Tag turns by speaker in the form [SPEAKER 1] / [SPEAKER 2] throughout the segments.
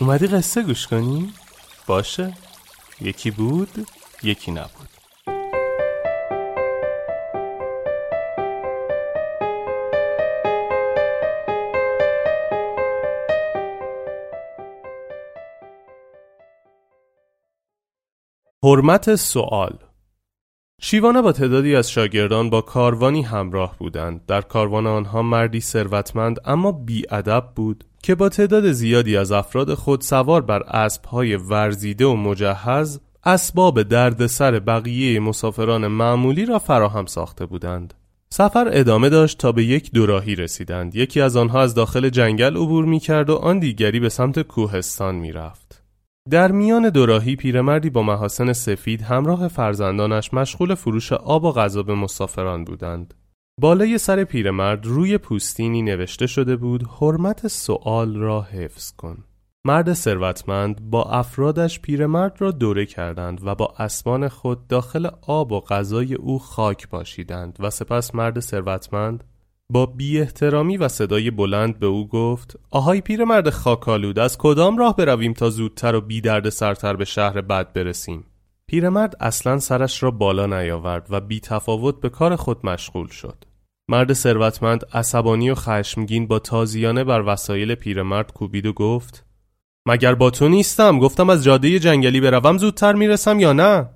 [SPEAKER 1] اومدی قصه گوش کنی؟ باشه یکی بود یکی نبود حرمت سوال شیوانه با تعدادی از شاگردان با کاروانی همراه بودند. در کاروان آنها مردی ثروتمند اما بیادب بود که با تعداد زیادی از افراد خود سوار بر اسبهای ورزیده و مجهز اسباب دردسر بقیه مسافران معمولی را فراهم ساخته بودند. سفر ادامه داشت تا به یک دوراهی رسیدند. یکی از آنها از داخل جنگل عبور می کرد و آن دیگری به سمت کوهستان می رفت. در میان دوراهی پیرمردی با محاسن سفید همراه فرزندانش مشغول فروش آب و غذا به مسافران بودند. بالای سر پیرمرد روی پوستینی نوشته شده بود حرمت سوال را حفظ کن. مرد ثروتمند با افرادش پیرمرد را دوره کردند و با اسبان خود داخل آب و غذای او خاک باشیدند و سپس مرد ثروتمند با بی احترامی و صدای بلند به او گفت آهای پیرمرد خاکالود از کدام راه برویم تا زودتر و بی درد سرتر به شهر بد برسیم؟ پیرمرد اصلا سرش را بالا نیاورد و بی تفاوت به کار خود مشغول شد. مرد ثروتمند عصبانی و خشمگین با تازیانه بر وسایل پیرمرد کوبید و گفت مگر با تو نیستم؟ گفتم از جاده جنگلی بروم زودتر می‌رسم یا نه؟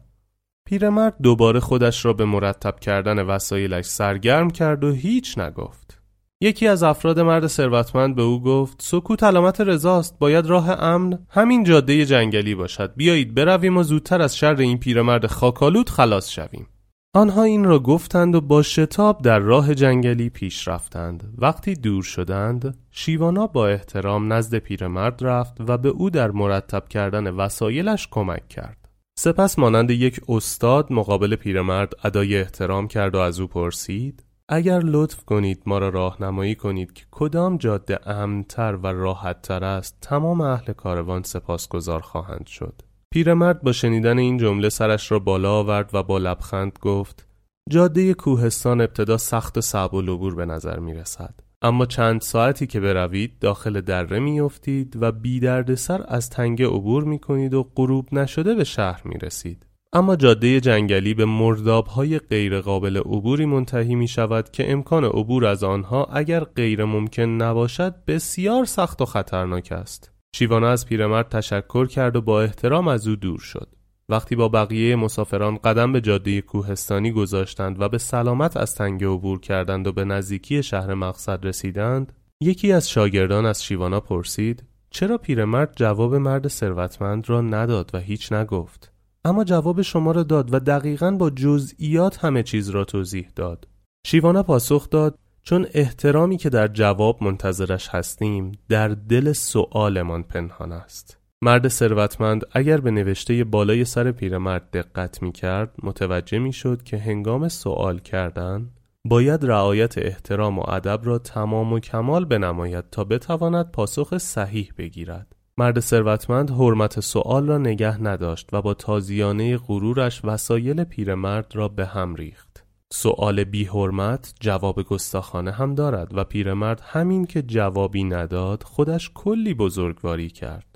[SPEAKER 1] پیرمرد دوباره خودش را به مرتب کردن وسایلش سرگرم کرد و هیچ نگفت. یکی از افراد مرد ثروتمند به او گفت سکوت علامت رضاست باید راه امن همین جاده جنگلی باشد. بیایید برویم و زودتر از شر این پیرمرد خاکالود خلاص شویم. آنها این را گفتند و با شتاب در راه جنگلی پیش رفتند. وقتی دور شدند شیوانا با احترام نزد پیرمرد رفت و به او در مرتب کردن وسایلش کمک کرد. سپس مانند یک استاد مقابل پیرمرد ادای احترام کرد و از او پرسید اگر لطف کنید ما را راهنمایی کنید که کدام جاده امنتر و راحتتر است تمام اهل کاروان سپاسگزار خواهند شد پیرمرد با شنیدن این جمله سرش را بالا آورد و با لبخند گفت جاده کوهستان ابتدا سخت صعب و العبور به نظر می رسد. اما چند ساعتی که بروید داخل دره می افتید و بی درد سر از تنگه عبور می کنید و غروب نشده به شهر می رسید. اما جاده جنگلی به مرداب های غیر قابل عبوری منتهی می شود که امکان عبور از آنها اگر غیر ممکن نباشد بسیار سخت و خطرناک است. شیوانا از پیرمرد تشکر کرد و با احترام از او دور شد. وقتی با بقیه مسافران قدم به جاده کوهستانی گذاشتند و به سلامت از تنگه عبور کردند و به نزدیکی شهر مقصد رسیدند، یکی از شاگردان از شیوانا پرسید: چرا پیرمرد جواب مرد ثروتمند را نداد و هیچ نگفت؟ اما جواب شما را داد و دقیقا با جزئیات همه چیز را توضیح داد. شیوانا پاسخ داد: چون احترامی که در جواب منتظرش هستیم در دل سؤالمان پنهان است مرد ثروتمند اگر به نوشته بالای سر پیرمرد دقت می کرد متوجه می شد که هنگام سوال کردن باید رعایت احترام و ادب را تمام و کمال بنماید تا بتواند پاسخ صحیح بگیرد مرد ثروتمند حرمت سوال را نگه نداشت و با تازیانه غرورش وسایل پیرمرد را به هم ریخت سؤال بی حرمت جواب گستاخانه هم دارد و پیرمرد همین که جوابی نداد خودش کلی بزرگواری کرد.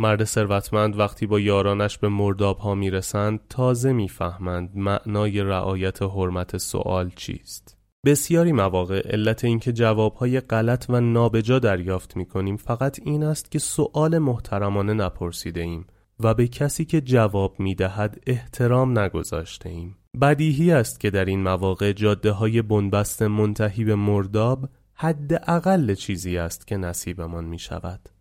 [SPEAKER 1] مرد ثروتمند وقتی با یارانش به مرداب ها می‌رسند تازه می‌فهمند معنای رعایت حرمت سؤال چیست. بسیاری مواقع علت اینکه جوابهای غلط و نابجا دریافت می کنیم فقط این است که سؤال محترمانه نپرسیده ایم و به کسی که جواب می دهد احترام نگذاشته ایم. بدیهی است که در این مواقع جاده های بنبست منتهی به مرداب حد اقل چیزی است که نصیبمان می شود.